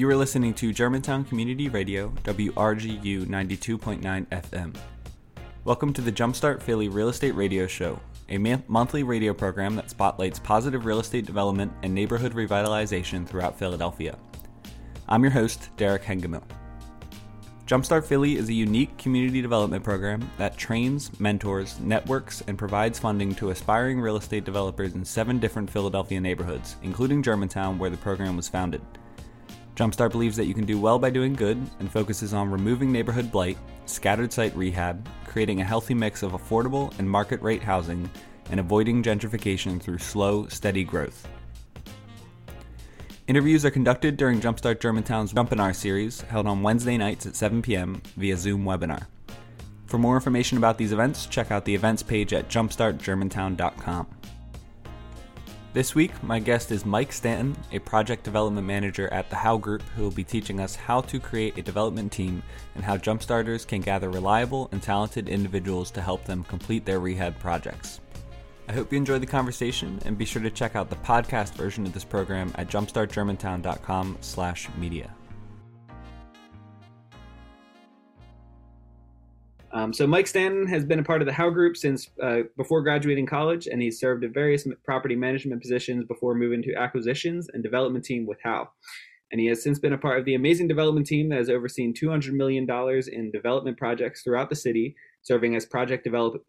You are listening to Germantown Community Radio, WRGU 92.9 FM. Welcome to the Jumpstart Philly Real Estate Radio Show, a monthly radio program that spotlights positive real estate development and neighborhood revitalization throughout Philadelphia. I'm your host, Derek Hengemill. Jumpstart Philly is a unique community development program that trains, mentors, networks, and provides funding to aspiring real estate developers in seven different Philadelphia neighborhoods, including Germantown, where the program was founded. Jumpstart believes that you can do well by doing good and focuses on removing neighborhood blight, scattered site rehab, creating a healthy mix of affordable and market rate housing, and avoiding gentrification through slow, steady growth. Interviews are conducted during Jumpstart Germantown's Jumpinar series, held on Wednesday nights at 7 p.m. via Zoom webinar. For more information about these events, check out the events page at jumpstartgermantown.com. This week, my guest is Mike Stanton, a project development manager at the How Group, who will be teaching us how to create a development team and how Jumpstarters can gather reliable and talented individuals to help them complete their rehab projects. I hope you enjoyed the conversation and be sure to check out the podcast version of this program at jumpstartgermantown.com/media. Um, so Mike Stanton has been a part of the Howe Group since uh, before graduating college, and he's served in various property management positions before moving to acquisitions and development team with Howe. And he has since been a part of the amazing development team that has overseen $200 million in development projects throughout the city, serving as project, develop-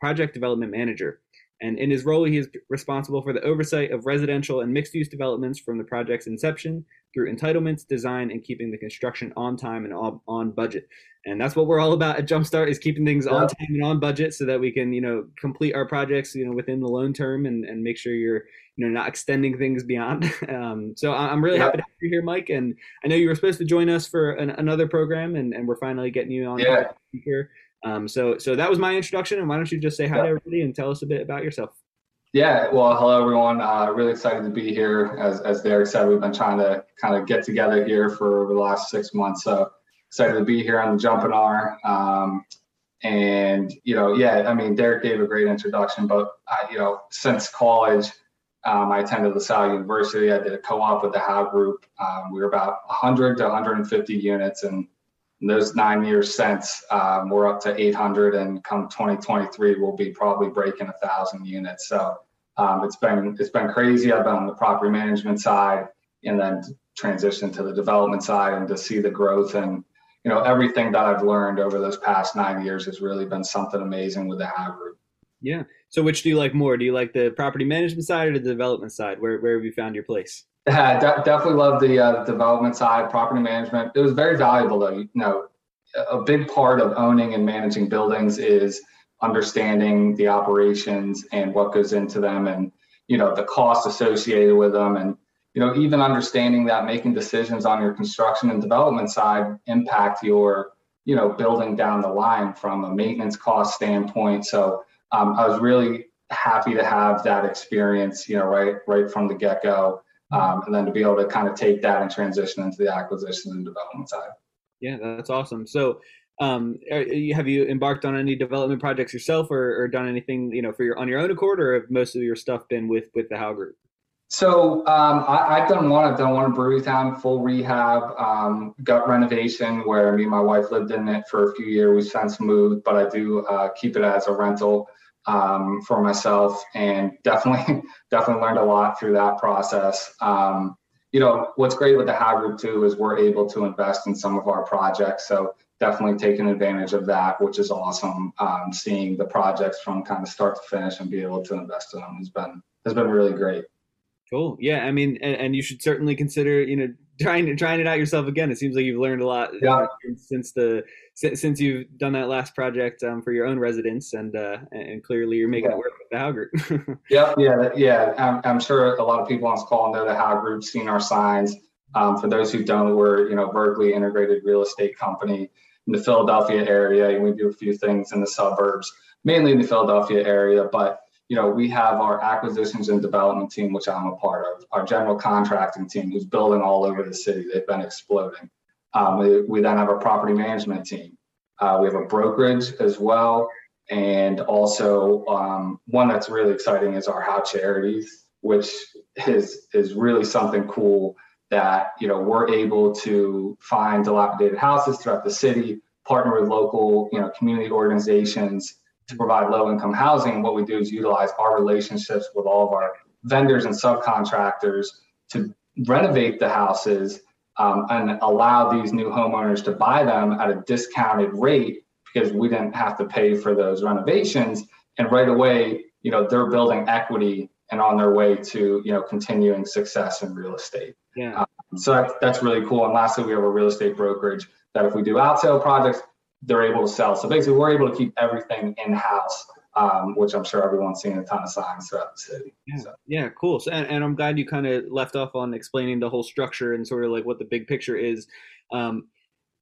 project development manager. And in his role, he is responsible for the oversight of residential and mixed use developments from the project's inception through entitlements, design, and keeping the construction on time and on budget. And that's what we're all about at Jumpstart is keeping things yeah. on time and on budget so that we can, you know, complete our projects, you know, within the loan term and, and make sure you're, you know, not extending things beyond. Um, so I'm really yeah. happy to have you here, Mike. And I know you were supposed to join us for an, another program and, and we're finally getting you on yeah. here. Um, so, so that was my introduction. And why don't you just say hi yeah. to everybody and tell us a bit about yourself? Yeah, well, hello everyone. Uh, really excited to be here. As, as Derek said, we've been trying to kind of get together here for the last six months. So excited to be here on the Jumpinar. Um, and you know, yeah, I mean, Derek gave a great introduction, but I, you know, since college, um, I attended LaSalle University. I did a co-op with the Howe Group. Um, we were about 100 to 150 units, and those nine years since, um, we're up to 800, and come 2023, we'll be probably breaking a thousand units. So um, it's been it's been crazy. I've been on the property management side, and then transition to the development side, and to see the growth and you know, everything that I've learned over those past nine years has really been something amazing with the Group. Yeah. So which do you like more? Do you like the property management side or the development side? Where, where have you found your place? Yeah, de- definitely love the uh, development side, property management. It was very valuable though. You know, a big part of owning and managing buildings is understanding the operations and what goes into them and, you know, the cost associated with them and you know, even understanding that making decisions on your construction and development side impact your, you know, building down the line from a maintenance cost standpoint. So um, I was really happy to have that experience, you know, right right from the get go, um, and then to be able to kind of take that and transition into the acquisition and development side. Yeah, that's awesome. So. Um, have you embarked on any development projects yourself, or, or done anything, you know, for your on your own accord, or have most of your stuff been with with the How Group? So um, I, have done one. I've done one in Brewerytown, full rehab, um, gut renovation, where me and my wife lived in it for a few years. We've since moved, but I do uh, keep it as a rental um, for myself, and definitely, definitely learned a lot through that process. Um, you know, what's great with the Howe Group too is we're able to invest in some of our projects. So definitely taking advantage of that, which is awesome. Um, seeing the projects from kind of start to finish and be able to invest in them has been has been really great. Cool. Yeah, I mean, and, and, you should certainly consider, you know, trying trying it out yourself again. It seems like you've learned a lot yeah. since the since you've done that last project um, for your own residents, and uh, and clearly you're making yeah. it work with the Howe Group. yeah, yeah, yeah. I'm, I'm, sure a lot of people on this call know the Howe Group, seen our signs. Um, for those who don't, we're you know vertically integrated real estate company in the Philadelphia area, and we do a few things in the suburbs, mainly in the Philadelphia area, but you know, we have our acquisitions and development team, which I'm a part of, our general contracting team, who's building all over the city. They've been exploding. Um, we, we, then have a property management team. Uh, we have a brokerage as well. And also, um, one that's really exciting is our How Charities, which is, is really something cool that you know we're able to find dilapidated houses throughout the city, partner with local you know community organizations to provide low income housing. What we do is utilize our relationships with all of our vendors and subcontractors to renovate the houses um, and allow these new homeowners to buy them at a discounted rate because we didn't have to pay for those renovations. And right away, you know, they're building equity and on their way to, you know, continuing success in real estate. Yeah. Um, so that's, that's really cool. And lastly, we have a real estate brokerage that if we do out sale projects, they're able to sell. So basically, we're able to keep everything in house um, which I'm sure everyone's seen a ton of signs throughout the city. Yeah, so. yeah cool. So, and, and I'm glad you kind of left off on explaining the whole structure and sort of like what the big picture is. Um,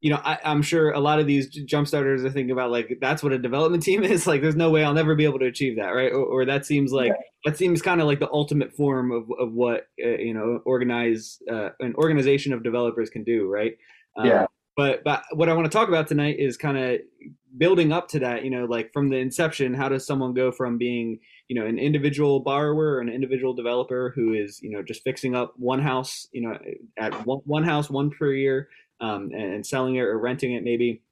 you know, I, am sure a lot of these jump starters are thinking about like that's what a development team is. Like, there's no way I'll never be able to achieve that, right? Or, or that seems like yeah. that seems kind of like the ultimate form of of what uh, you know organize uh, an organization of developers can do, right? Um, yeah. But but what I want to talk about tonight is kind of building up to that. You know, like from the inception, how does someone go from being you know an individual borrower or an individual developer who is you know just fixing up one house, you know, at one, one house, one per year, um, and, and selling it or renting it maybe.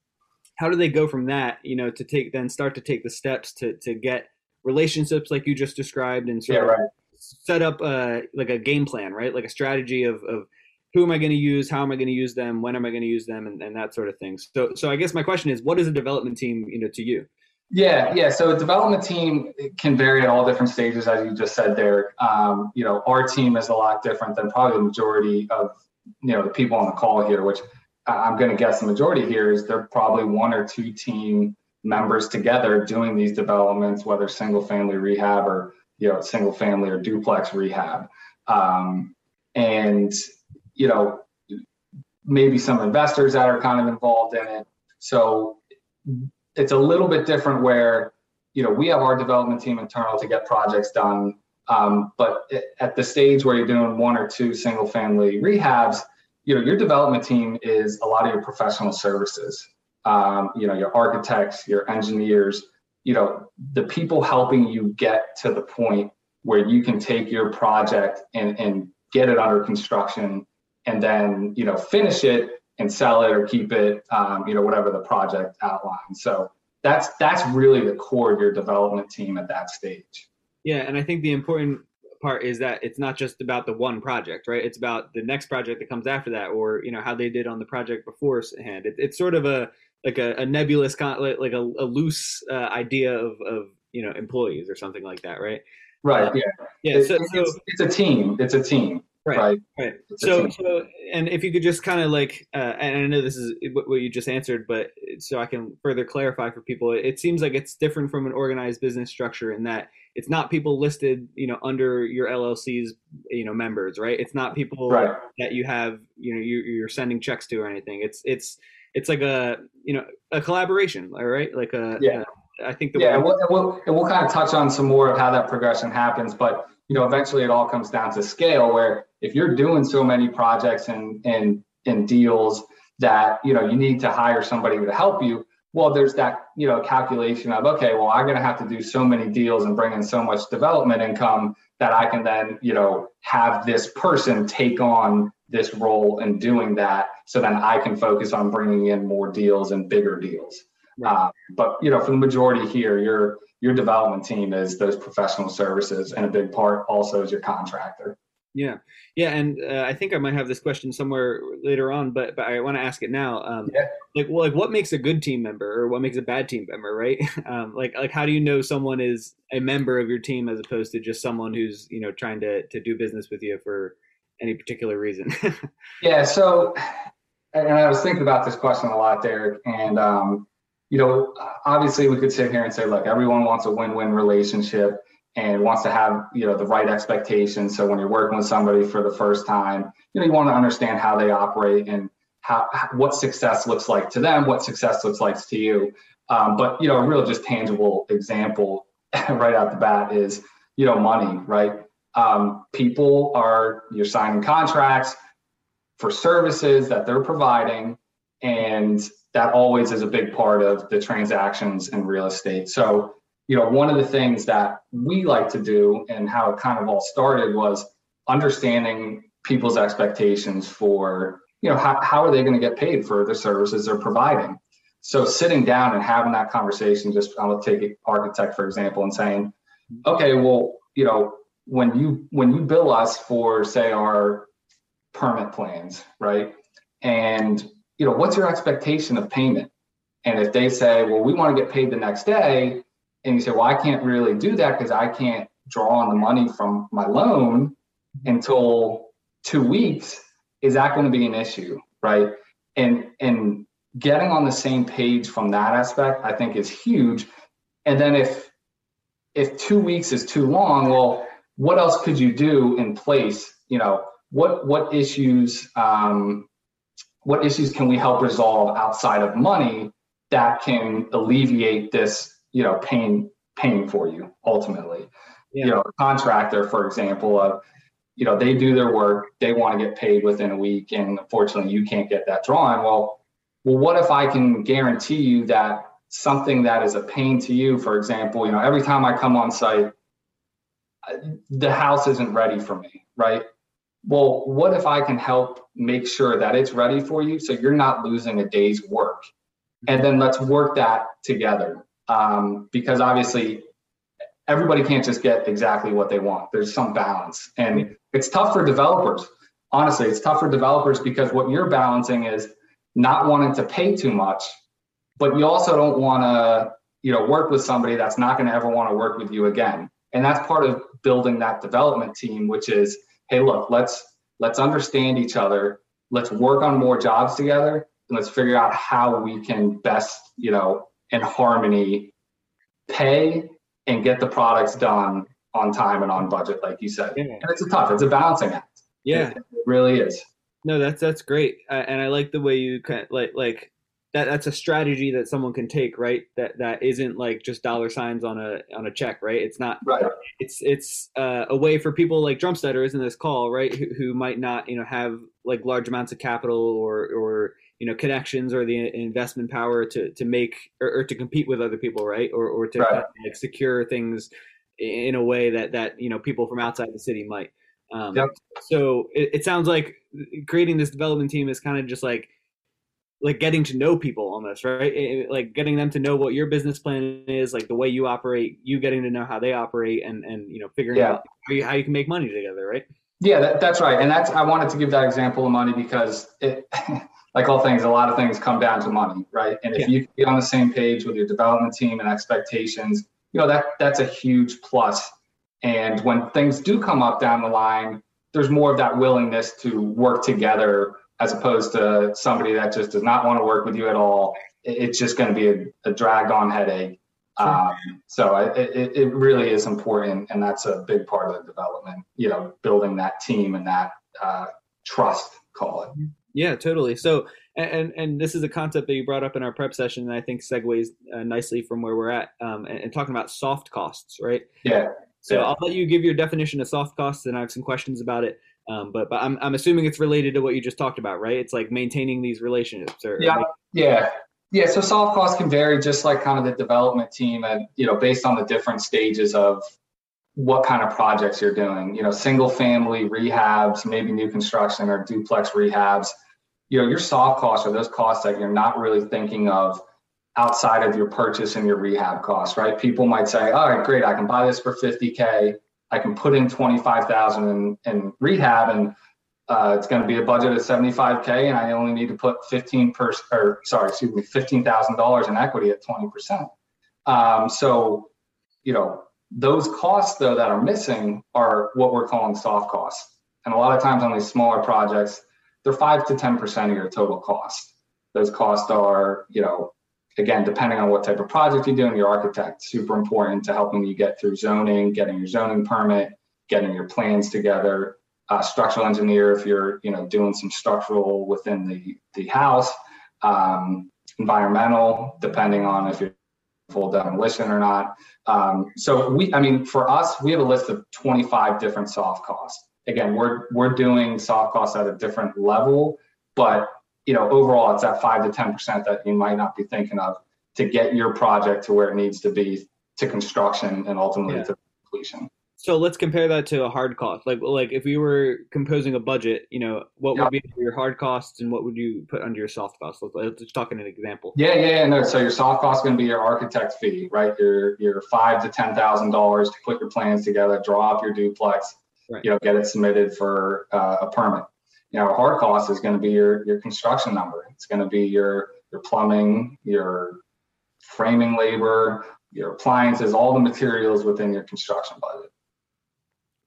How do they go from that, you know, to take then start to take the steps to to get relationships like you just described and sort yeah, right. of set up uh, like a game plan, right? Like a strategy of, of who am I going to use? How am I going to use them? When am I going to use them? And, and that sort of thing. So, so I guess my question is, what is a development team, you know, to you? Yeah, yeah. So a development team can vary at all different stages, as you just said there. Um, you know, our team is a lot different than probably the majority of you know the people on the call here. Which I'm going to guess the majority here is they're probably one or two team members together doing these developments, whether single family rehab or you know single family or duplex rehab. Um, and you know, maybe some investors that are kind of involved in it. So it's a little bit different where, you know, we have our development team internal to get projects done. Um, but at the stage where you're doing one or two single family rehabs, you know, your development team is a lot of your professional services. Um, you know, your architects, your engineers, you know, the people helping you get to the point where you can take your project and, and get it under construction and then you know finish it and sell it or keep it um, you know whatever the project outlines. So that's that's really the core of your development team at that stage. Yeah and i think the important part is that it's not just about the one project right? It's about the next project that comes after that or you know how they did on the project beforehand. It, it's sort of a like a, a nebulous con- like a, a loose uh, idea of of you know employees or something like that right? Right uh, yeah. yeah so, it's, so, it's a team. It's a team Right. Right. right. So, so, and if you could just kind of like, uh, and I know this is what you just answered, but so I can further clarify for people, it seems like it's different from an organized business structure in that it's not people listed, you know, under your LLC's, you know, members, right? It's not people right. that you have, you know, you, you're sending checks to or anything. It's, it's, it's like a, you know, a collaboration, all right? Like a, yeah. A, I think the yeah, way- we'll, we'll, we'll kind of touch on some more of how that progression happens, but you know, eventually it all comes down to scale where if you're doing so many projects and and and deals that you know you need to hire somebody to help you well there's that you know calculation of okay well i'm going to have to do so many deals and bring in so much development income that i can then you know have this person take on this role in doing that so then i can focus on bringing in more deals and bigger deals right. uh, but you know for the majority here your your development team is those professional services and a big part also is your contractor yeah, yeah, and uh, I think I might have this question somewhere later on, but but I want to ask it now. Um, yeah. Like, well, like, what makes a good team member, or what makes a bad team member, right? Um, like, like, how do you know someone is a member of your team as opposed to just someone who's you know trying to to do business with you for any particular reason? yeah. So, and I was thinking about this question a lot, Derek, and um, you know, obviously we could sit here and say, look, everyone wants a win-win relationship and wants to have you know the right expectations. So when you're working with somebody for the first time, you know you want to understand how they operate and how what success looks like to them, what success looks like to you. Um, but you know a real just tangible example right out the bat is you know money, right? Um, people are you're signing contracts for services that they're providing, and that always is a big part of the transactions in real estate. So you know, one of the things that we like to do and how it kind of all started was understanding people's expectations for you know how, how are they going to get paid for the services they're providing so sitting down and having that conversation just i'll take architect for example and saying okay well you know when you when you bill us for say our permit plans right and you know what's your expectation of payment? And if they say well we want to get paid the next day and you say well i can't really do that because i can't draw on the money from my loan until two weeks is that going to be an issue right? And and getting on the same page from that aspect i think is huge. And then if if two weeks is too long well what else could you do in place? You know what what issues um, what issues can we help resolve outside of money that can alleviate this you know pain pain for you ultimately? Yeah. you know a contractor for example of you know they do their work they want to get paid within a week and unfortunately you can't get that drawn. Well well what if i can guarantee you that something that is a pain to you for example you know every time i come on site uh, the house isn't ready for me right well what if i can help make sure that it's ready for you so you're not losing a day's work and then let's work that together um, because obviously everybody can't just get exactly what they want. There's some balance. And it's tough for developers. Honestly, it's tough for developers because what you're balancing is not wanting to pay too much, but you also don't want to, you know, work with somebody that's not going to ever want to work with you again. And that's part of building that development team, which is, hey, look, let's let's understand each other. Let's work on more jobs together and let's figure out how we can best, you know, in harmony pay and get the products done on time and on budget, like you said. Yeah. And it's a tough, it's a balancing act. Yeah, it, it really is. No, that's that's great, uh, and I like the way you kind of, like like that. That's a strategy that someone can take, right? That that isn't like just dollar signs on a on a check, right? It's not. Right. It's it's uh, a way for people like Jumpstarters in this call, right, who, who might not you know have like large amounts of capital or or you know connections or the investment power to to make or, or to compete with other people right or or to right. kind of like secure things in a way that that you know people from outside the city might um, yep. so it, it sounds like creating this development team is kind of just like like getting to know people almost right it, like getting them to know what your business plan is like the way you operate you getting to know how they operate and and you know figuring yeah. out how you, how you can make money together right yeah that, that's right and that's i wanted to give that example of money because it like all things, a lot of things come down to money, right? And if yeah. you can be on the same page with your development team and expectations, you know that that's a huge plus. And when things do come up down the line, there's more of that willingness to work together as opposed to somebody that just does not want to work with you at all. It's just going to be a, a dragged on headache. Um, so it, it really is important, and that's a big part of the development. You know, building that team and that uh, trust, call it. Yeah, totally. So, and and this is a concept that you brought up in our prep session, and I think segues uh, nicely from where we're at, um, and, and, talking about soft costs, right? Yeah. So yeah. I'll let you give your definition of soft costs, and I have some questions about it. Um, but but I'm I'm assuming it's related to what you just talked about, right? It's like maintaining these relationships. Or, yeah, yeah, yeah. So soft costs can vary, just like kind of the development team, and you know, based on the different stages of what kind of projects you're doing. You know, single family rehabs, maybe new construction or duplex rehabs you know your soft costs are those costs that you're not really thinking of outside of your purchase and your rehab costs right people might say all right great i can buy this for 50k i can put in 25000 in, in rehab and uh, it's going to be a budget of 75k and i only need to put 15 per or sorry excuse me $15000 in equity at 20% um, so you know those costs though that are missing are what we're calling soft costs and a lot of times on these smaller projects they're five to 10% of your total cost. Those costs are, you know, again, depending on what type of project you're doing, your architect, super important to helping you get through zoning, getting your zoning permit, getting your plans together. Uh, structural engineer, if you're, you know, doing some structural within the, the house, um, environmental, depending on if you're full demolition or not. Um, so we, I mean, for us, we have a list of 25 different soft costs again, we're we're doing soft costs at a different level, but you know, overall, it's that five to ten percent that you might not be thinking of to get your project to where it needs to be to construction and ultimately yeah. to completion. So let's compare that to a hard cost. Like like if you were composing a budget, you know, what would be your hard costs and what would you put under your soft costs? Let's, let's just talk in an example. Yeah, yeah, yeah. No, so your soft cost is going to be your architect fee, right? Your your five to ten thousand dollars to put your plans together, draw up your duplex, right. you know, get it submitted for uh, a permit. You know, hard cost is going to be your your construction number. It's going to be your your plumbing, your framing labor, your appliances, all the materials within your construction budget.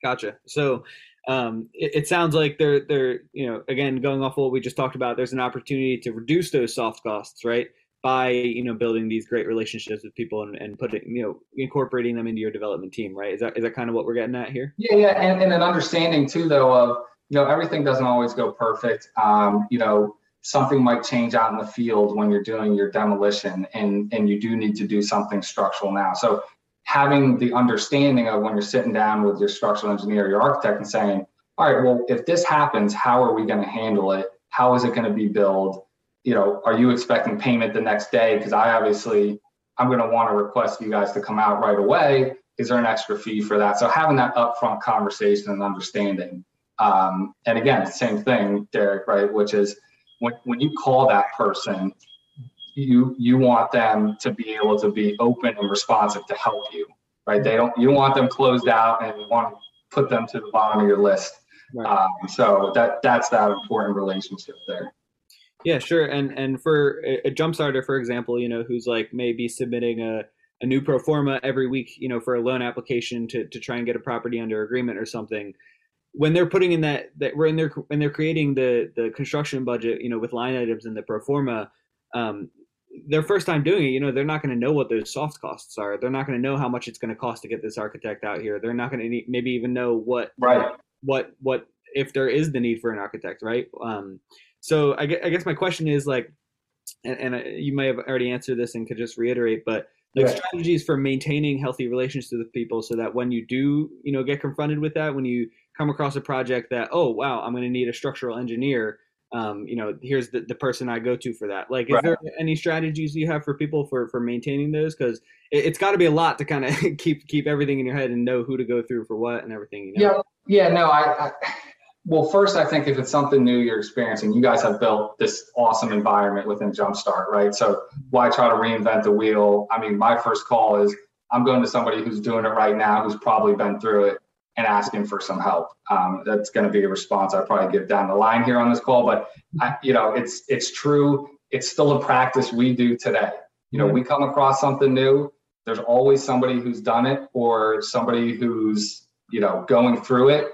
Gotcha. So um, it, it, sounds like they're they're you know again going off what we just talked about. There's an opportunity to reduce those soft costs, right? By you know building these great relationships with people and, and putting you know incorporating them into your development team, right? Is that is that kind of what we're getting at here? Yeah, yeah, and, and an understanding too, though, of you know everything doesn't always go perfect. Um, you know something might change out in the field when you're doing your demolition and and you do need to do something structural now so having the understanding of when you're sitting down with your structural engineer, your architect, and saying, all right, well, if this happens, how are we going to handle it? How is it going to be billed? You know, are you expecting payment the next day? Because I obviously, I'm going to want to request you guys to come out right away. Is there an extra fee for that? So having that upfront conversation and understanding. Um, and again, same thing, Derek, right? Which is when, when you call that person, you you want them to be able to be open and responsive to help you right they don't you want them closed out and you want to put them to the bottom of your list right. um, so that that's that important relationship there yeah sure and and for a, a jump starter for example you know who's like maybe submitting a a new pro forma every week you know for a loan application to to try and get a property under agreement or something when they're putting in that that when they're when they're creating the the construction budget you know with line items in the pro forma um, their first time doing it, you know, they're not going to know what those soft costs are. They're not going to know how much it's going to cost to get this architect out here. They're not going to maybe even know what right what what if there is the need for an architect, right? Um, so I guess, I guess my question is like, and, and I, you may have already answered this and could just reiterate, but like yeah. strategies for maintaining healthy relations with people so that when you do, you know, get confronted with that, when you come across a project that, oh wow, I'm going to need a structural engineer um, you know, here's the, the person I go to for that. Like, is right. there any strategies you have for people for for maintaining those? Because it, has got to be a lot to kind of keep keep everything in your head and know who to go through for what and everything. You know? Yeah, yeah, no, I, I well, first, I think if it's something new you're experiencing, you guys have built this awesome environment within Jumpstart, right? So why try to reinvent the wheel? I mean, my first call is I'm going to somebody who's doing it right now, who's probably been through it and asking for some help. Um, that's going to be a response I probably give down the line here on this call. But I, you know, it's it's true. It's still a practice we do today. You know, we come across something new. There's always somebody who's done it or somebody who's you know going through it.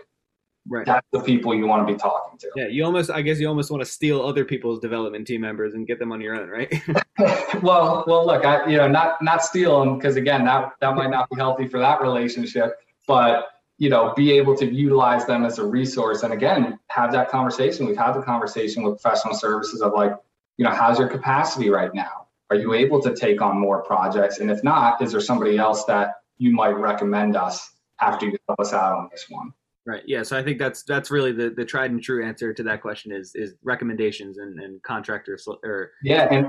Right. That's the people you want to be talking to. Yeah, you almost, I guess, you almost want to steal other people's development team members and get them on your own, right? well, well, look, I, you know, not not steal them because again, that that might not be healthy for that relationship. But you know, be able to utilize them as a resource. And again, have that conversation. We've had the conversation with professional services of like, you know, how's your capacity right now? Are you able to take on more projects? And if not, is there somebody else that you might recommend us after you help us out on this one? Right. Yeah. So I think that's that's really the, the tried and true answer to that question is is recommendations and, and contractors or yeah and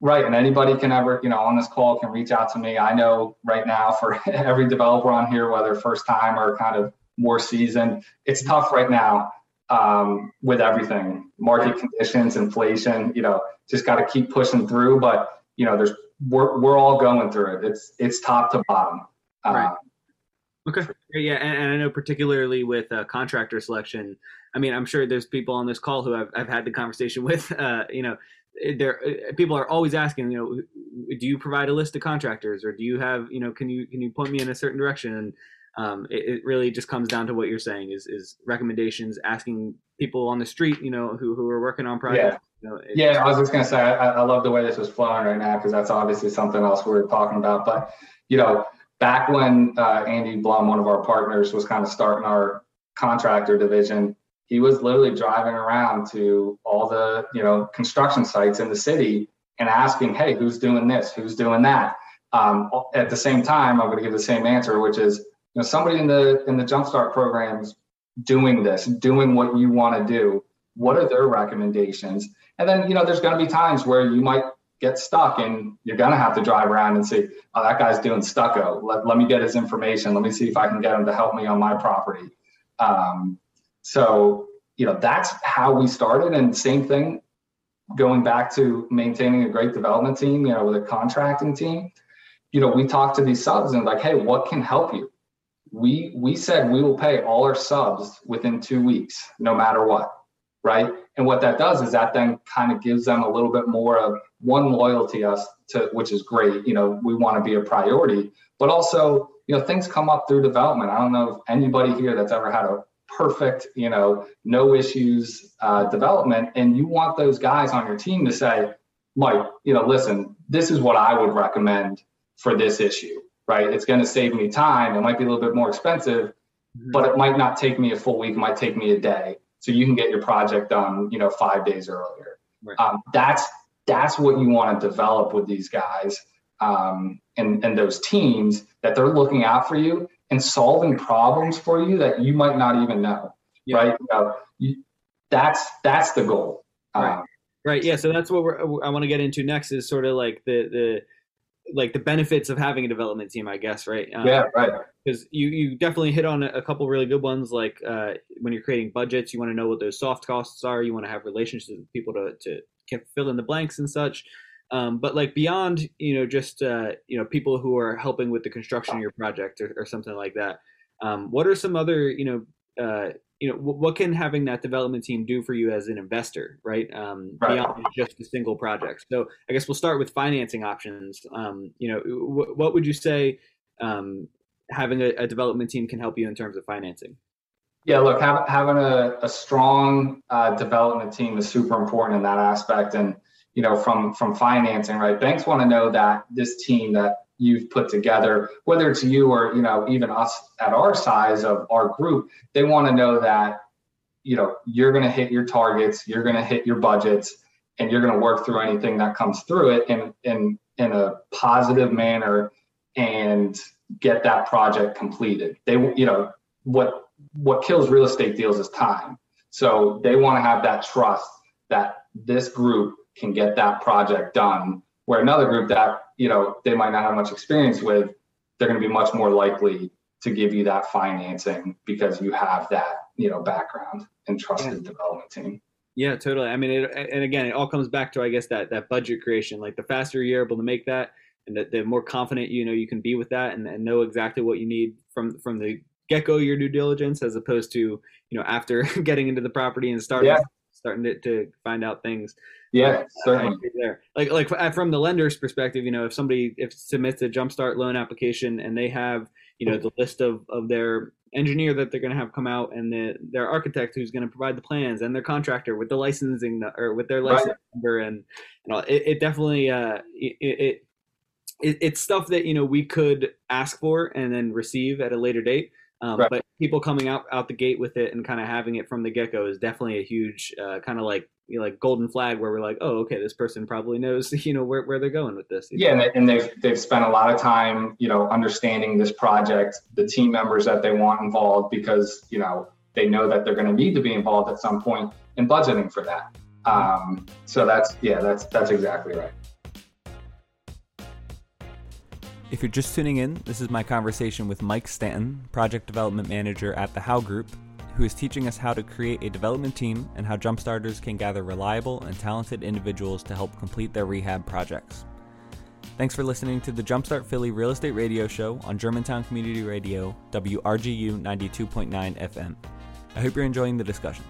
Right, and anybody can ever, you know, on this call can reach out to me. I know right now for every developer on here, whether first time or kind of more seasoned, it's tough right now um, with everything, market conditions, inflation. You know, just got to keep pushing through. But you know, there's we're we're all going through it. It's it's top to bottom. Right. Um, okay. Yeah, and, and, I know particularly with uh, contractor selection. I mean, I'm sure there's people on this call who I've, I've had the conversation with. Uh, you know, there uh, people are always asking you know do you provide a list of contractors or do you have you know can you can you point me in a certain direction and um, it, it, really just comes down to what you're saying is is recommendations asking people on the street you know who, who are working on projects yeah. You know, yeah i was just going to say I, I love the way this was flowing right now because that's obviously something else we were talking about but you know back when uh, andy blum one of our partners was kind of starting our contractor division he was literally driving around to all the you know construction sites in the city and asking, "Hey, who's doing this? Who's doing that?" Um, at the same time, I'm going to give the same answer, which is you know somebody in the in the Jumpstart programs doing this, doing what you want to do. What are their recommendations? And then you know there's going to be times where you might get stuck and you're going to have to drive around and see, oh, that guy's doing stucco. Let, let me get his information. Let me see if I can get him to help me on my property. Um, so, you know, that's how we started. And same thing going back to maintaining a great development team, you know, with a contracting team, you know, we talked to these subs and like, hey, what can help you? We we said we will pay all our subs within two weeks, no matter what. Right. And what that does is that then kind of gives them a little bit more of one loyalty us to which is great. You know, we want to be a priority, but also, you know, things come up through development. I don't know if anybody here that's ever had a perfect, you know, no issues uh, development, and you want those guys on your team to say, Mike, you know, listen, this is what I would recommend for this issue, right? It's going to save me time. It might be a little bit more expensive, mm-hmm. but it might not take me a full week. It might take me a day, so you can get your project done, you know, five days earlier. Right. Um, that's that's what you want to develop with these guys um, and and those teams that they're looking out for you and solving problems for you that you might not even know, yeah. right? Uh, you, that's that's the goal. Right. Um, right. Yeah. So that's what we're, I want to get into next is sort of like the the like the benefits of having a development team, I guess, right? Um, yeah, right. Because you you definitely hit on a couple really good ones. Like uh, when you're creating budgets, you want to know what those soft costs are. You want to have relationships with people to to fill in the blanks and such. Um, but like beyond, you know, just uh, you know, people who are helping with the construction of your project or, or something like that. Um, what are some other, you know, uh, you know, what can having that development team do for you as an investor, right? Um, right. Beyond just a single project. So I guess we'll start with financing options. Um, you know, w- what would you say um, having a, a, development team can help you in terms of financing? Yeah, look, have, having a, a strong uh, development team is super important in that aspect. And you know, from from financing, right? Banks want to know that this team that you've put together, whether it's you or you know even us at our size of our group, they want to know that you know you're going to hit your targets, you're going to hit your budgets, and you're going to work through anything that comes through it in in in a positive manner and get that project completed. They you know what what kills real estate deals is time. So they want to have that trust that this group can get that project done. Where another group that you know they might not have much experience with, they're going to be much more likely to give you that financing because you have that you know background and trusted yeah. development team. Yeah, totally. I mean, it, and again, it all comes back to I guess that that budget creation. Like the faster you're able to make that, and the, the more confident you know you can be with that, and, and know exactly what you need from from the get go your due diligence, as opposed to you know after getting into the property and starting yeah. starting to, to find out things. Yeah, certainly. There, like like from the lender's perspective, you know, if somebody if submits a jumpstart loan application and they have you know the list of of their engineer that they're going to have come out and the, their architect who's going to provide the plans and their contractor with the licensing or with their license right. number and you know it, it definitely uh it, it, it it's stuff that you know we could ask for and then receive at a later date um, right. But people coming out out the gate with it and kind of having it from the get go is definitely a huge uh, kind of like you know, like golden flag where we're like, oh, okay, this person probably knows you know where, where they're going with this. Yeah, know? and they've they've spent a lot of time you know understanding this project, the team members that they want involved because you know they know that they're going to need to be involved at some point in budgeting for that. Um, so that's yeah, that's that's exactly right. If you're just tuning in, this is my conversation with Mike Stanton, Project Development Manager at the How Group, who is teaching us how to create a development team and how Jumpstarters can gather reliable and talented individuals to help complete their rehab projects. Thanks for listening to the Jumpstart Philly Real Estate Radio Show on Germantown Community Radio, WRGU 92.9 FM. I hope you're enjoying the discussion.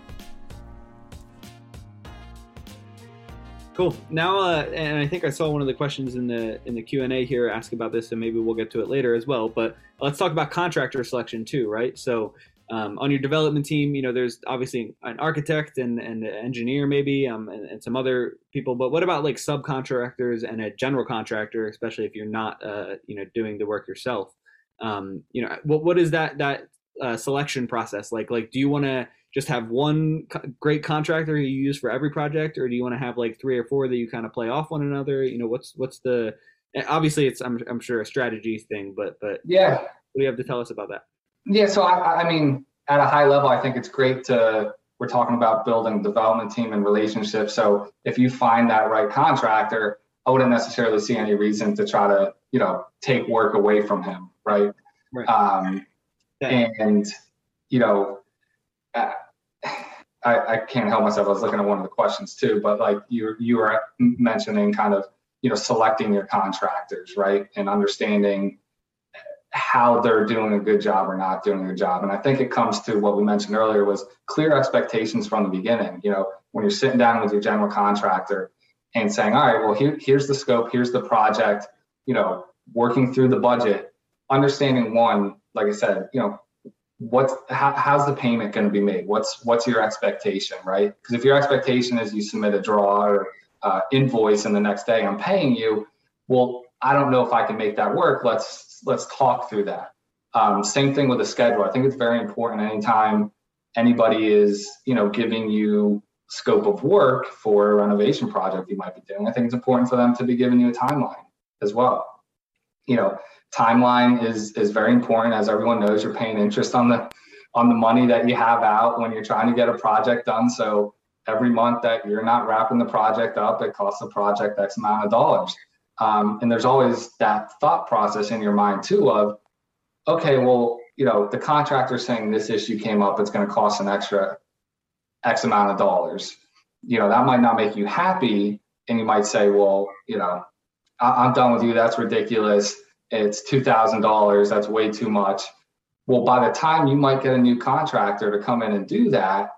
Cool. Now, uh, and I think I saw one of the questions in the in the Q and A here ask about this, and maybe we'll get to it later as well. But let's talk about contractor selection too, right? So, um, on your development team, you know, there's obviously an architect and, and an engineer, maybe, um, and, and, some other people. But what about like subcontractors and a general contractor, especially if you're not, uh, you know, doing the work yourself? Um, you know, what what is that that uh, selection process like? Like, do you want to just have one co- great contractor you use for every project, or do you want to have like three or four that you kind of play off one another? You know, what's what's the obviously it's I'm I'm sure a strategy thing, but but yeah, what do you have to tell us about that? Yeah, so I, I mean, at a high level, I think it's great to we're talking about building development team and relationships. So if you find that right contractor, I wouldn't necessarily see any reason to try to, you know, take work away from him, right? Right. Um, Yeah. and you know, uh, I, I can't help myself. I was looking at one of the questions too, but like you you were mentioning, kind of, you know, selecting your contractors, right, and understanding how they're doing a good job or not doing a good job. And I think it comes to what we mentioned earlier was clear expectations from the beginning. You know, when you're sitting down with your general contractor and saying, all right, well, here, here's the scope, here's the project, you know, working through the budget, understanding one, like I said, you know, what's how, how's the payment going to be made? What's what's your expectation, right? Because if your expectation is you submit a draw or uh, invoice and the next day I'm paying you, well, I don't know if I can make that work. Let's let's talk through that. Um, same thing with the schedule. I think it's very important anytime anybody is, you know, giving you scope of work for a renovation project you might be doing. I think it's important for them to be giving you a timeline as well. You know, timeline is is very important. As everyone knows, you're paying interest on the on the money that you have out when you're trying to get a project done. So every month that you're not wrapping the project up, it costs the project X amount of dollars. Um, and there's always that thought process in your mind too of, okay, well, you know, the contractor saying this issue came up, it's going to cost an extra X amount of dollars. You know, that might not make you happy. And you might say, well, you know, I- I'm done with you. That's ridiculous. It's $2,000. That's way too much. Well, by the time you might get a new contractor to come in and do that,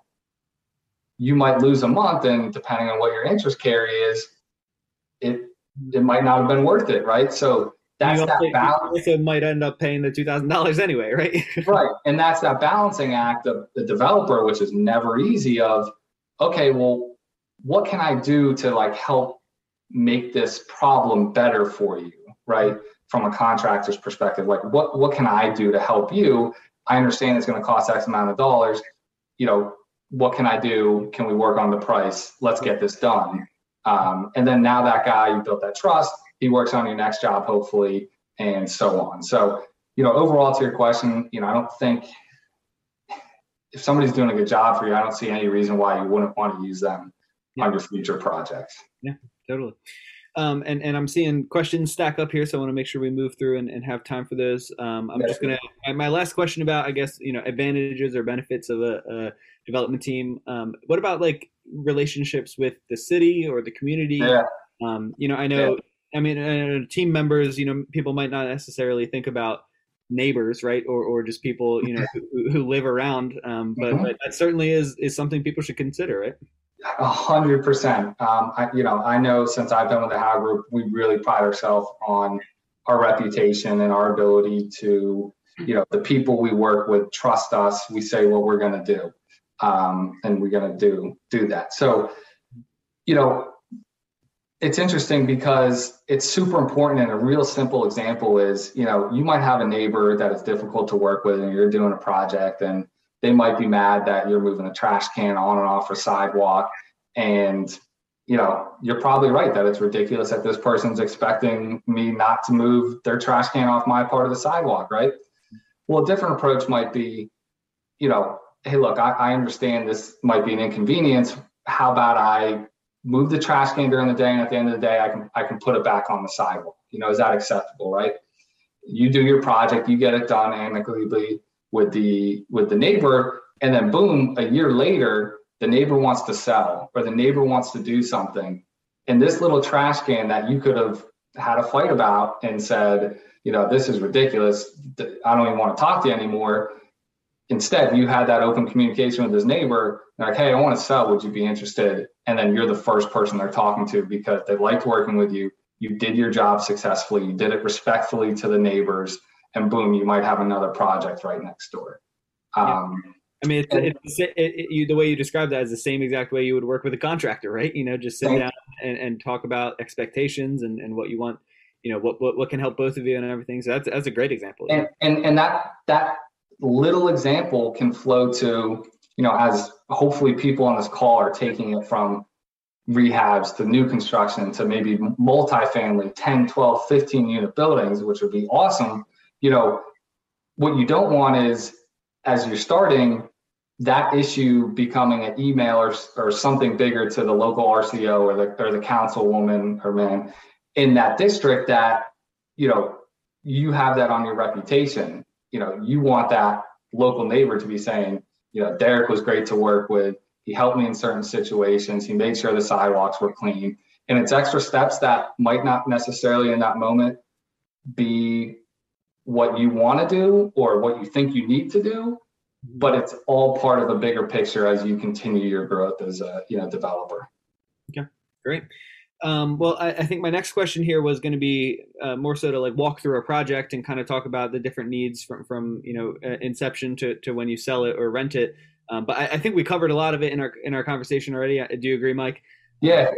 you might lose a month. And depending on what your interest carry is, it it might not have been worth it, right? So that's that balance. you also might end up paying the two thousand dollars anyway, right? right and that's that balancing act of the developer which is never easy of okay well what can i do to like help make this problem better for you right? From a contractor's perspective like what what can i do to help you? I understand it's going to cost x amount of dollars. You know what can i do? Can we work on the price? Let's get this done. Um, and then now that guy you built that trust he works on your next job hopefully and so on. So you know, overall to your question, you know, I don't think if somebody's doing a good job for you, I don't see any reason why you wouldn't want to use them Yeah. on your future projects. Totally. Um, and, and I'm seeing questions stack up here, so I want to make sure we move through and, and have time for those. Um, I'm Yeah. just gonna my, my last question about I guess you know advantages or benefits of a, a development team. Um, what about like relationships with the city or the community? Yeah, Um, you know, I know. I mean, uh, team members. You know, people might not necessarily think about neighbors, right, or or just people you know who, who live around. Um, but, Mhm. but that certainly is is something people should consider, right? A hundred percent. Um, you know, I know since I've been with the How Group, we really pride ourselves on our reputation and our ability to, you know, the people we work with trust us. We say what we're going to do, um, and we're going to do do that. So, you know, it's interesting because it's super important. And a real simple example is, you know, you might have a neighbor that is difficult to work with, and you're doing a project, and they might be mad that you're moving a trash can on and off a sidewalk. And, you know, you're probably right that it's ridiculous that this person's expecting me not to move their trash can off my part of the sidewalk, right? Well, a different approach might be, you know, hey, look, I, I understand this might be an inconvenience. How about I move the trash can during the day and at the end of the day I can I can put it back on the sidewalk. You know, is that acceptable, right? You do your project, you get it done amicably with the with the neighbor, and then boom, a year later, the neighbor wants to sell or the neighbor wants to do something. And this little trash can that you could have had a fight about and said, you know, this is ridiculous. I don't even want to talk to you anymore. Instead, you had that open communication with his neighbor, like, hey, I want to sell. Would you be interested? And then you're the first person they're talking to because they liked working with you. You did your job successfully. You did it respectfully to the neighbors, and boom, you might have another project right next door. Um, I mean, it's, it's it, it, you, the way you describe that is the same exact way you would work with a contractor, right? You know, just sit down and, and talk about expectations and, and what you want, you know, what, what what can help both of you and everything. So that's that's a great example. and and and that that little example can flow to you know as hopefully people on this call are taking it from rehabs to new construction to maybe multifamily 10 12 15 unit buildings which would be awesome you know what you don't want is as you're starting that issue becoming an email or, or something bigger to the local rco or the, or the councilwoman or man in that district that you know you have that on your reputation. You know you want that local neighbor to be saying you know derek was great to work with. He helped me in certain situations. He made sure the sidewalks were clean. And it's extra steps that might not necessarily in that moment be what you want to do or what you think you need to do but it's all part of a bigger picture as you continue your growth as a you know developer okay great um, well, I, I, think my next question here was going to be uh, more so to like walk through a project and kind of talk about the different needs from from you know uh, inception to, to when you sell it or rent it. Um, but I, I, think we covered a lot of it in our in our conversation already. Uh, do you agree, Mike? Yeah.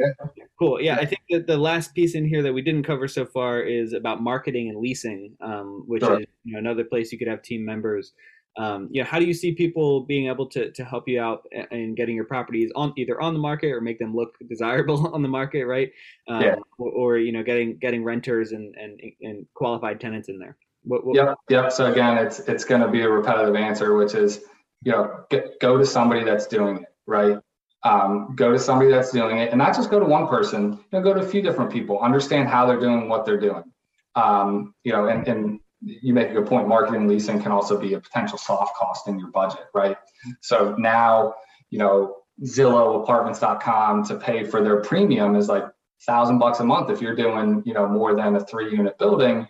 Cool. Yeah, I think that the last piece in here that we didn't cover so far is about marketing and leasing, um, which sure. is you know, another place you could have team members um, you know, how do you see people being able to, to help you out in getting your properties on either on the market or make them look desirable on the market, right? Um, yeah. Or, or, you know, getting getting renters and, and, and qualified tenants in there. What, what, yep, yep. So again, it's it's going to be a repetitive answer, which is, you know, get, go to somebody that's doing it, right? Um, go to somebody that's doing it, and not just go to one person. You know, go to a few different people. Understand how they're doing what they're doing. Um, you know, and and you make a good point. Marketing leasing can also be a potential soft cost in your budget, right? So now, you know, Zillow apartments.com to pay for their premium is like thousand bucks a month. If you're doing, you know, more than a three unit building,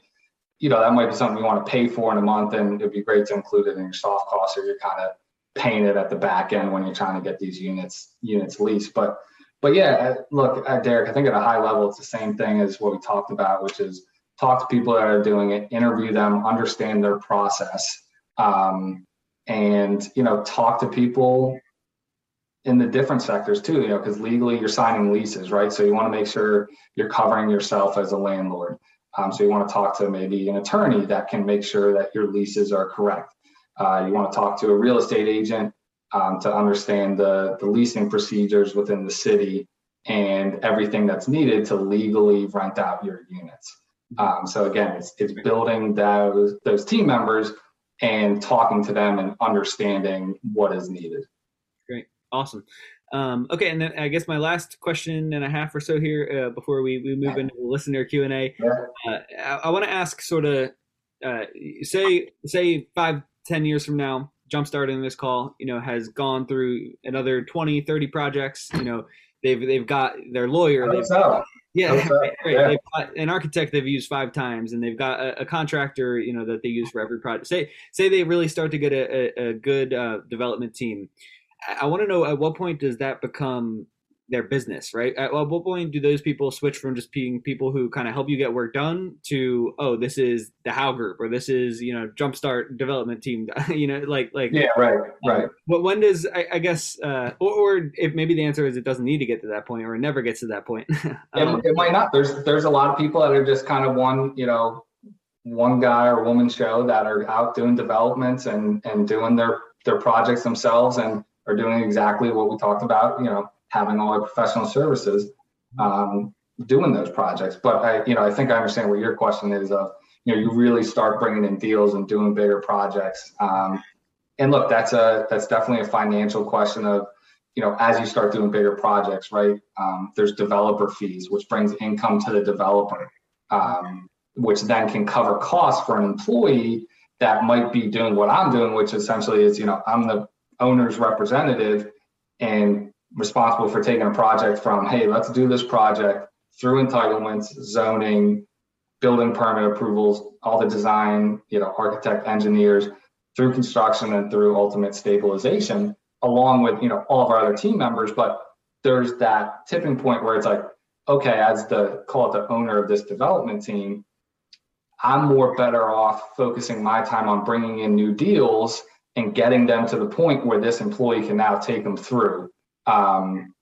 you know, that might be something you want to pay for in a month and it'd be great to include it in your soft costs or you're kind of paying it at the back end when you're trying to get these units, units leased. But, but yeah, look, Derek, I think at a high level, it's the same thing as what we talked about, which is, talk to people that are doing it, interview them, understand their process, um, and you know, talk to people in the different sectors too. You know, because legally you're signing leases, right? So you want to make sure you're covering yourself as a landlord. Um, so you want to talk to maybe an attorney that can make sure that your leases are correct. Uh, you want to talk to a real estate agent um, to understand the, the leasing procedures within the city and everything that's needed to legally rent out your units. Um, so again, it's it's building those those team members and talking to them and understanding what is needed. Great, awesome. Um, okay, and then I guess my last question and a half or so here uh, before we, we move into the listener Q and A. Uh, I, I want to ask sort of uh, say say five ten years from now, jumpstarting this call, you know, has gone through another 20, 30 projects. You know, they've they've got their lawyer. They've. Yeah, right, yeah. Got, an architect they've used five times, and they've got a, a, contractor, you know, that they use for every project. Say, say they really start to get a, a, a good uh, development team. I, I want to know at what point does that become their business, right? At what point do those people switch from just being people who kind of help you get work done to oh, this is the How Group or this is you know Jumpstart Development Team, you know, like like yeah, right, right. Um, but when does I, I guess, uh, or, or, if maybe the answer is it doesn't need to get to that point or it never gets to that point. um, it, it might not. There's there's a lot of people that are just kind of one you know one guy or woman show that are out doing developments and and doing their their projects themselves and are doing exactly what we talked about, you know having all our professional services um, doing those projects. But I, you know, I think I understand what your question is of, you know, you really start bringing in deals and doing bigger projects. Um, and look, that's a that's definitely a financial question of, you know, as you start doing bigger projects, right? Um, there's developer fees, which brings income to the developer, um, which then can cover costs for an employee that might be doing what I'm doing, which essentially is, you know, I'm the owner's representative and responsible for taking a project from, hey, let's do this project through entitlements, zoning, building permit approvals, all the design, you know, architect, engineers, through construction and through ultimate stabilization, along with, you know, all of our other team members. But there's that tipping point where it's like, okay, as the call it the owner of this development team, I'm more better off focusing my time on bringing in new deals and getting them to the point where this employee can now take them through um,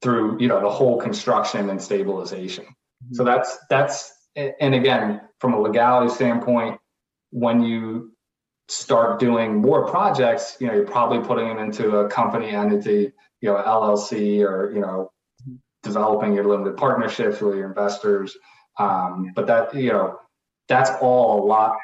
through you know the whole construction and stabilization. Mm-hmm. So that's that's and again from a legality standpoint, when you start doing more projects, you know you're probably putting them into a company entity, you know LLC or you know developing your limited partnerships with your investors. Um, but that you know that's all a lot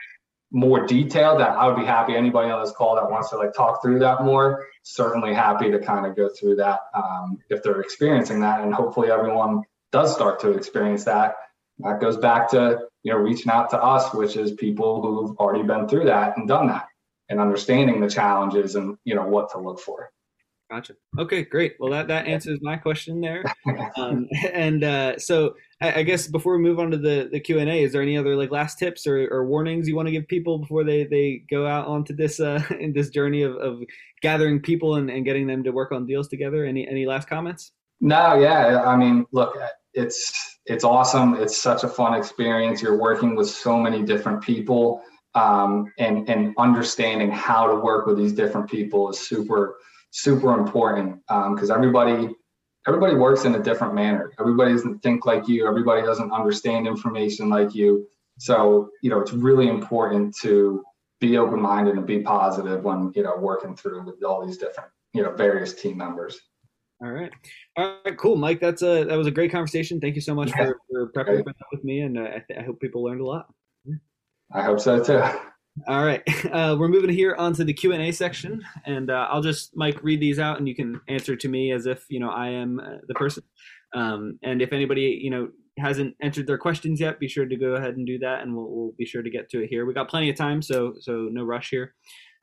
more detail that I would be happy anybody on this call that wants to like talk through that more certainly happy to kind of go through that um, if they're experiencing that and hopefully everyone does start to experience that that goes back to you know reaching out to us, which is people who've already been through that and done that, and understanding the challenges and you know what to look for. Gotcha. Okay, great. Well, that, that answers my question there. Um, and uh, so, I, I, guess before we move on to the, the Q and A, is there any other like last tips or, or warnings you want to give people before they, they go out onto this uh, in this journey of, of gathering people and, and getting them to work on deals together? Any any last comments? No, yeah. I mean, look, it's it's awesome. It's such a fun experience. You're working with so many different people, um, and and understanding how to work with these different people is super super important because um, everybody everybody works in a different manner. Everybody doesn't think like you. Everybody doesn't understand information like you. So you know it's really important to be open minded and be positive when you know working through with all these different you know various team members. All right, all right, cool, Mike. That's a that was a great conversation. Thank you so much yeah. for, for prepping with me, and uh, I, th- I hope people learned a lot. I hope so too. All right, uh, we're moving here onto the Q and A section, and uh, I'll just Mike read these out, and you can answer to me as if you know I am uh, the person. Um, and if anybody you know hasn't entered their questions yet, be sure to go ahead and do that, and we'll, we'll be sure to get to it here. We got plenty of time, so so no rush here.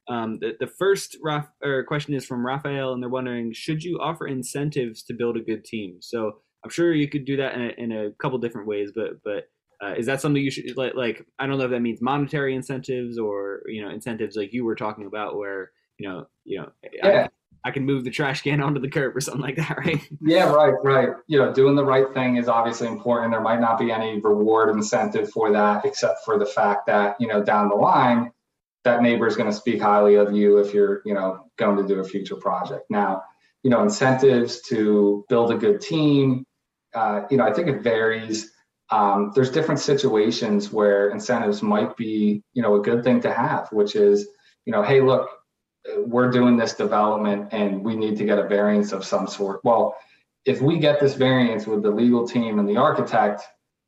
Um, the, the first Raf, question is from Raphael, and they're wondering: Should you offer incentives to build a good team? So I'm sure you could do that in a, in a couple different ways, but but uh, is that something you should like, like? I don't know if that means monetary incentives or you know incentives like you were talking about, where you know you know yeah. I, I can move the trash can onto the curb or something like that, right? Yeah, right, right. You know, doing the right thing is obviously important. There might not be any reward incentive for that, except for the fact that you know down the line that neighbor is going to speak highly of you if you're you know going to do a future project. Now, you know, incentives to build a good team. Uh, you know, I think it varies um, there's different situations where incentives might be you know a good thing to have which is you know hey look we're doing this development and we need to get a variance of some sort. Well if we get this variance with the legal team and the architect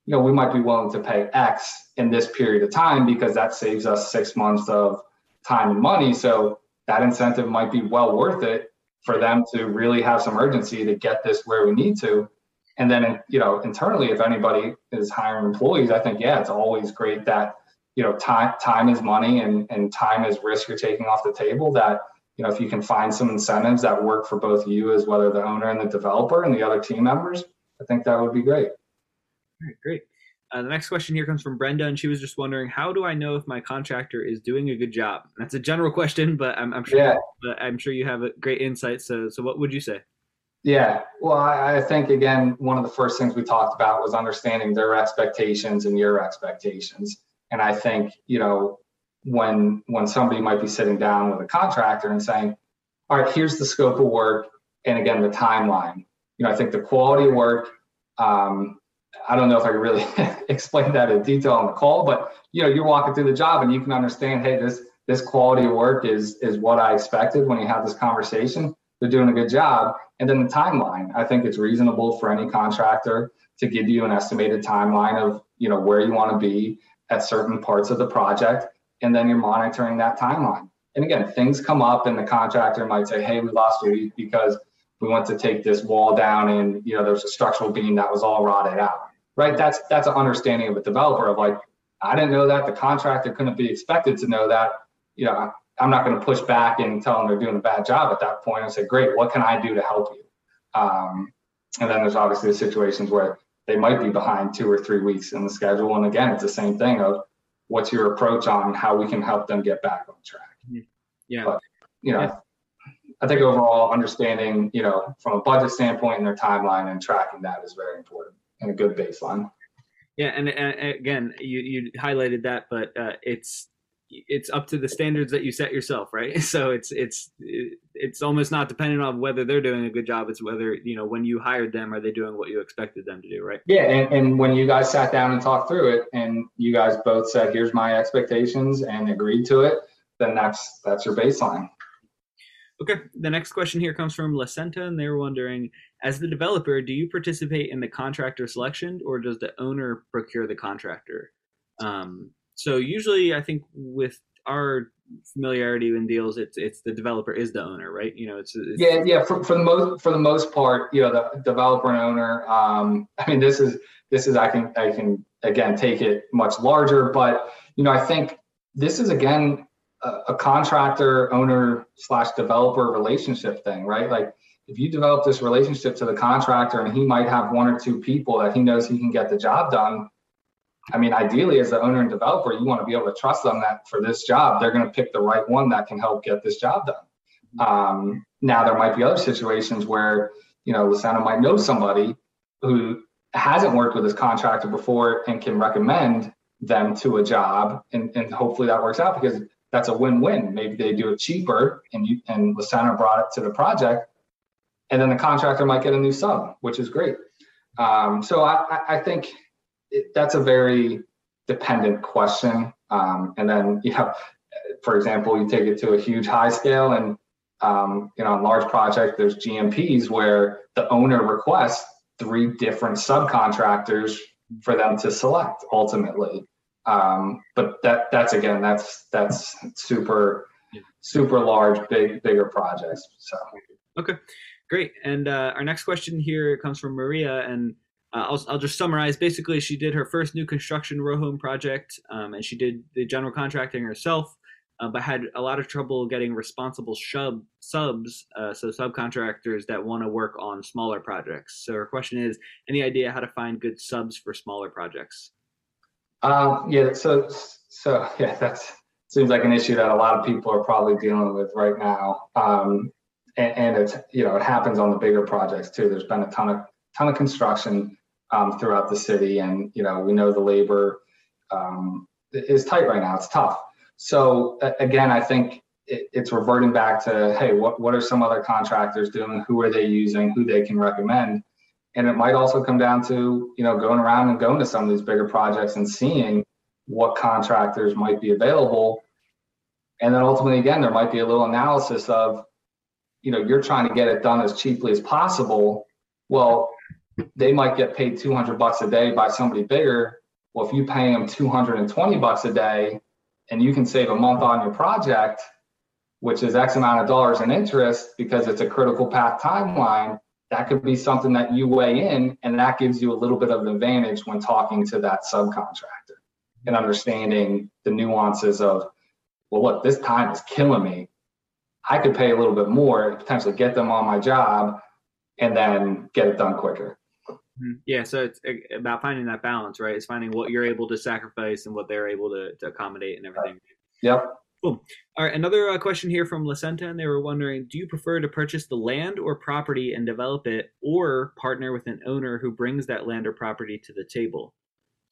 you know we might be willing to pay x in this period of time because that saves us six months of time and money. So that incentive might be well worth it for them to really have some urgency to get this where we need to and then, you know, internally, if anybody is hiring employees, I think, yeah, it's always great that, you know, time, time is money and, and time is risk you're taking off the table that, you know, if you can find some incentives that work for both you as whether the owner and the developer and the other team members, I think that would be great. All right, great. Uh, the next question here comes from Brenda, and she was just wondering, how do I know if my contractor is doing a good job? That's a general question, but I'm, I'm sure yeah. I'm sure you have a great insight. So, so what would you say? Yeah, well, I, I think again, one of the first things we talked about was understanding their expectations and your expectations. And I think you know when when somebody might be sitting down with a contractor and saying, "All right, here's the scope of work," and again the timeline. You know, I think the quality of work. Um, I don't know if I can really explain that in detail on the call, but you know, you're walking through the job and you can understand, hey, this this quality of work is is what I expected when you have this conversation they're doing a good job. And then the timeline, I think it's reasonable for any contractor to give you an estimated timeline of, you know, where you want to be at certain parts of the project. And then you're monitoring that timeline. And again, things come up and the contractor might say, hey, we lost a week because we want to take this wall down and, you know, there's a structural beam that was all rotted out. Right. That's that's an understanding of a developer of like, I didn't know that. The contractor couldn't be expected to know that. You know, I'm not going to push back and tell them they're doing a bad job at that point and say, great, what can I do to help you? Um, and then there's obviously the situations where they might be behind two or three weeks in the schedule. And again, it's the same thing of what's your approach on how we can help them get back on track. Mm-hmm. Yeah. But, you know, yeah. I think overall understanding, you know, from a budget standpoint and their timeline and tracking that is very important and a good baseline. Yeah, and, and again, you you highlighted that, but uh, it's it's up to the standards that you set yourself right? So it's it's it's almost not dependent on whether they're doing a good job. It's whether you know when you hired them are they doing what you expected them to do right? Yeah and, and when you guys sat down and talked through it and you guys both said here's my expectations and agreed to it then that's that's your baseline. Okay the next question here comes from Lacenta, and they were wondering as the developer do you participate in the contractor selection or does the owner procure the contractor? Um, so usually, I think with our familiarity in deals, it's it's the developer is the owner, right? You know, it's, it's yeah, yeah. For, for the most for the most part, you know, the developer and owner. Um, I mean, this is this is I can I can again take it much larger, but you know, I think this is again a, a contractor owner slash developer relationship thing, right? Like if you develop this relationship to the contractor and he might have one or two people that he knows he can get the job done I mean, ideally, as the owner and developer, you want to be able to trust them that for this job, they're going to pick the right one that can help get this job done. Um, now, there might be other situations where, you know, Lucento might know somebody who hasn't worked with this contractor before and can recommend them to a job. And, and hopefully that works out because that's a win-win. Maybe they do it cheaper and you and Lucento brought it to the project. And then the contractor might get a new sub, which is great. Um, so I, I think it, that's a very dependent question. Um, and then, you know, for example, you take it to a huge high scale and, um, you know, on large project, there's GMPs where the owner requests three different subcontractors for them to select ultimately. Um, but that that's again, that's, that's super, super large, big, bigger projects. So. Okay, great. And uh, our next question here comes from Maria and uh, I'll, I'll just summarize. Basically, she did her first new construction row home project, um, and she did the general contracting herself, uh, but had a lot of trouble getting responsible sub subs, uh, so subcontractors that want to work on smaller projects. So her question is, any idea how to find good subs for smaller projects? Um, yeah, so so yeah, that's seems like an issue that a lot of people are probably dealing with right now. Um, and, and it's you know it happens on the bigger projects too. There's been a ton of ton of construction um, throughout the city, and you know we know the labor um, is tight right now. It's tough. So again, I think it, it's reverting back to hey, what what are some other contractors doing? Who are they using? Who they can recommend? And it might also come down to you know going around and going to some of these bigger projects and seeing what contractors might be available. And then ultimately, again, there might be a little analysis of, you know, you're trying to get it done as cheaply as possible. Well, they might get paid 200 bucks a day by somebody bigger. Well, if you pay them 220 bucks a day and you can save a month on your project, which is X amount of dollars in interest because it's a critical path timeline, that could be something that you weigh in and that gives you a little bit of an advantage when talking to that subcontractor and understanding the nuances of, well, look, this time is killing me. I could pay a little bit more, potentially get them on my job, and then get it done quicker. Mm-hmm. Yeah, so it's about finding that balance, right? It's finding what you're able to sacrifice and what they're able to, to accommodate and everything. Yep. Cool. All right, another uh, question here from Lacenta, and they were wondering, do you prefer to purchase the land or property and develop it, or partner with an owner who brings that land or property to the table?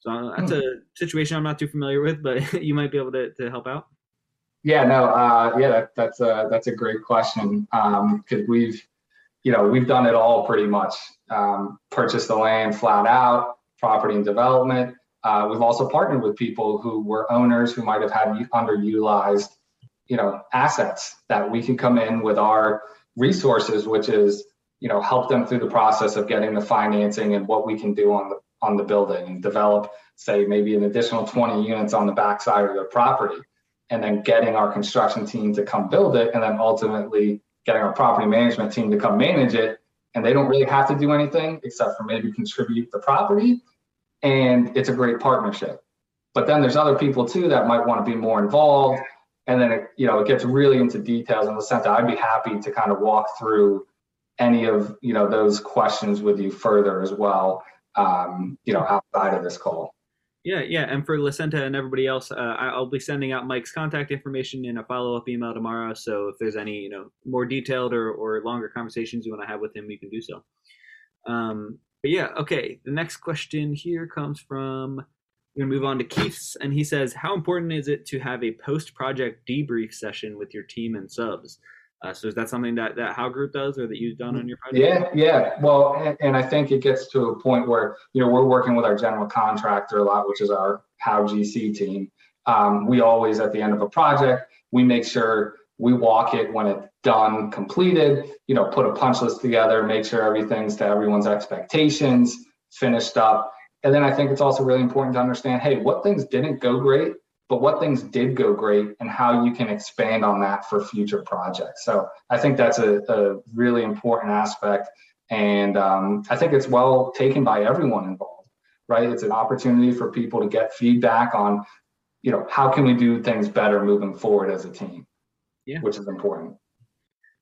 So uh, that's hmm. a situation I'm not too familiar with, but you might be able to, to help out. Yeah, no, uh, yeah, that, that's a that's a great question because um, we've you know, we've done it all pretty much. Um, the land flat out, property and development. Uh, we've also partnered with people who were owners who might have had underutilized, you know, assets that we can come in with our resources, which is, you know, help them through the process of getting the financing and what we can do on the on the building and develop, say, maybe an additional 20 units on the backside of their property, and then getting our construction team to come build it, and then ultimately getting our property management team to come manage it. And they don't really have to do anything except for maybe contribute the property. And it's a great partnership. But then there's other people too that might want to be more involved. And then it, you know, it gets really into details in the sense that I'd be happy to kind of walk through any of you know those questions with you further as well. Um, you know, outside of this call. Yeah, yeah, and for Lacenta and everybody else, uh, I'll be sending out Mike's contact information in a follow up email tomorrow. So if there's any, you know, more detailed or, or longer conversations you want to have with him, you can do so. Um, but yeah, okay. The next question here comes from. We're gonna move on to Keith's, and he says, "How important is it to have a post project debrief session with your team and subs?" Uh, so is that something that that How Group does, or that you've done on your project? Yeah, yeah. Well, and, and, I think it gets to a point where you know we're working with our general contractor a lot, which is our How GC team. Um, we always at the end of a project, we make sure we walk it when it's done, completed. You know, put a punch list together, make sure everything's to everyone's expectations, finished up. And then I think it's also really important to understand, hey, what things didn't go great but what things did go great and how you can expand on that for future projects. So I think that's a, a really important aspect. And um, I think it's well taken by everyone involved, right? It's an opportunity for people to get feedback on, you know, how can we do things better moving forward as a team, yeah. which is important.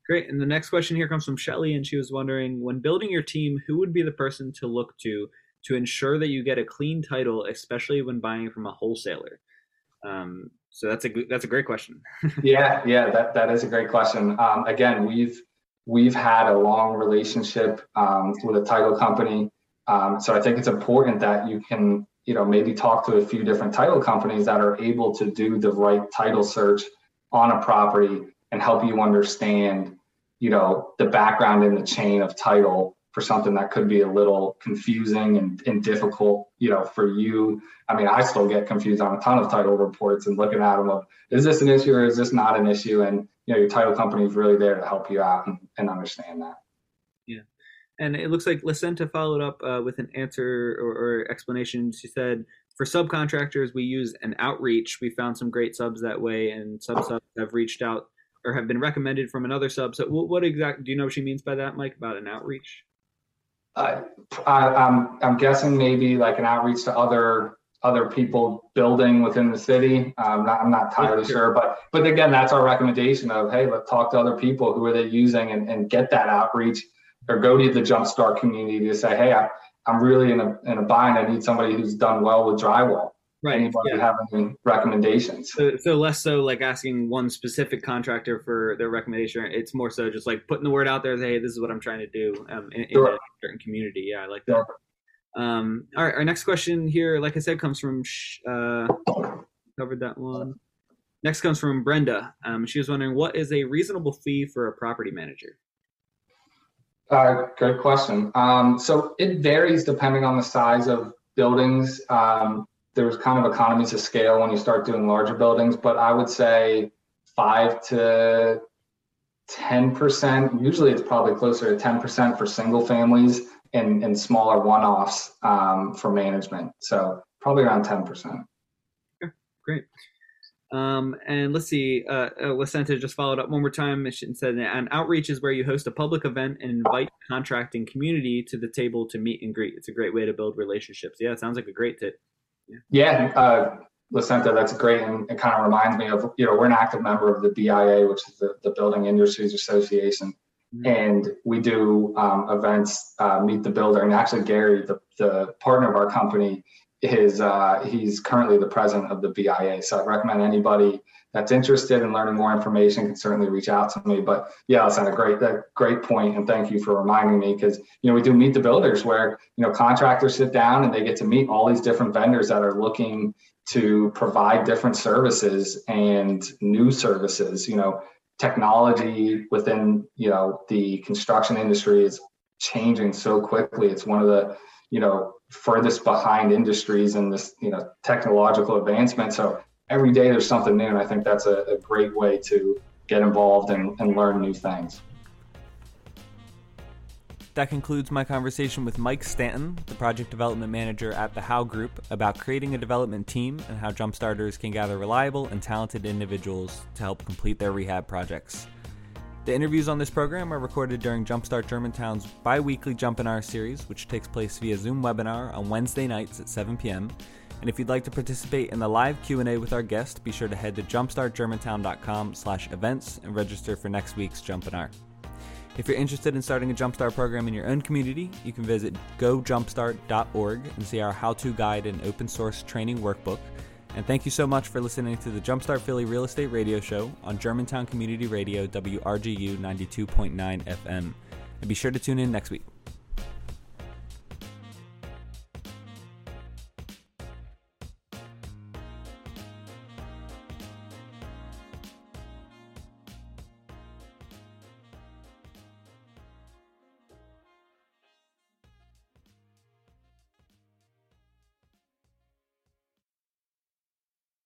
Great. And the next question here comes from Shelly, and she was wondering when building your team, who would be the person to look to to ensure that you get a clean title, especially when buying from a wholesaler? Um, so that's a that's a great question. yeah, yeah, that, that is a great question. Um, again, we've we've had a long relationship um, with a title company, um, so I think it's important that you can you know maybe talk to a few different title companies that are able to do the right title search on a property and help you understand you know the background in the chain of title for something that could be a little confusing and, and difficult, you know, for you. I mean, I still get confused on a ton of title reports and looking at them of, is this an issue or is this not an issue? And, you know, your title company is really there to help you out and, and understand that. Yeah. And it looks like Lacenta followed up uh, with an answer or, or explanation. She said, for subcontractors, we use an outreach. We found some great subs that way, and some subs have reached out or have been recommended from another sub. So, what, what exactly do you know what she means by that, Mike, about an outreach? Uh, I, am I'm, I'm guessing maybe like an outreach to other other people building within the city. Um, not, I'm not entirely sure, but but again, that's our recommendation of hey, let's talk to other people who are they using and, and get that outreach, or go to the Jumpstart community to say, hey, I, I'm really in a in a bind. I need somebody who's done well with drywall. Right. Anybody yeah. have any recommendations? So, so, less so like asking one specific contractor for their recommendation. It's more so just like putting the word out there. Hey, this is what I'm trying to do um, in, sure. in, a certain community. Yeah, I like that. Um, all right, our next question here, like I said, comes from uh, covered that one. Next comes from Brenda. Um, she was wondering what is a reasonable fee for a property manager. Uh, good question. Um, so it varies depending on the size of buildings. Um, there's kind of economies of scale when you start doing larger buildings, but I would say five to 10%. Usually it's probably closer to 10% for single families and, and smaller one offs um, for management. So probably around 10%. Okay, great. Um, and let's see, uh, uh, Lacenta just followed up one more time and said an outreach is where you host a public event and invite contracting community to the table to meet and greet. It's a great way to build relationships. Yeah, it sounds like a great tip. Yeah, uh, Lacenta, that's great. And it kind of reminds me of, you know, we're an active member of the BIA, which is the, the Building Industries Association. Mm-hmm. And we do um, events, uh, Meet the Builder. And actually, Gary, the, the partner of our company, is uh, he's currently the president of the BIA. So I recommend anybody that's interested in learning more information can certainly reach out to me. But yeah, that's a great that great point, and thank you for reminding me because you know we do meet the builders where you know contractors sit down and they get to meet all these different vendors that are looking to provide different services and new services. You know, technology within you know the construction industry is changing so quickly. It's one of the you know furthest behind industries in this you know technological advancement. So every day there's something new, and I think that's a, a great way to get involved and, and learn new things. That concludes my conversation with Mike Stanton, the project development manager at the How Group, about creating a development team and how Jumpstarters can gather reliable and talented individuals to help complete their rehab projects. The interviews on this program are recorded during Jumpstart Germantown's bi weekly Jumpinar series, which takes place via Zoom webinar on Wednesday nights at 7 p.m. And if you'd like to participate in the live Q&A with our guest, be sure to head to jumpstartgermantown.com slash events and register for next week's Jumpinar. If you're interested in starting a Jumpstart program in your own community, you can visit gojumpstart.org and see our how-to guide and open source training workbook. And thank you so much for listening to the Jumpstart Philly Real Estate Radio Show on Germantown Community Radio WRGU 92.9 FM. And be sure to tune in next week.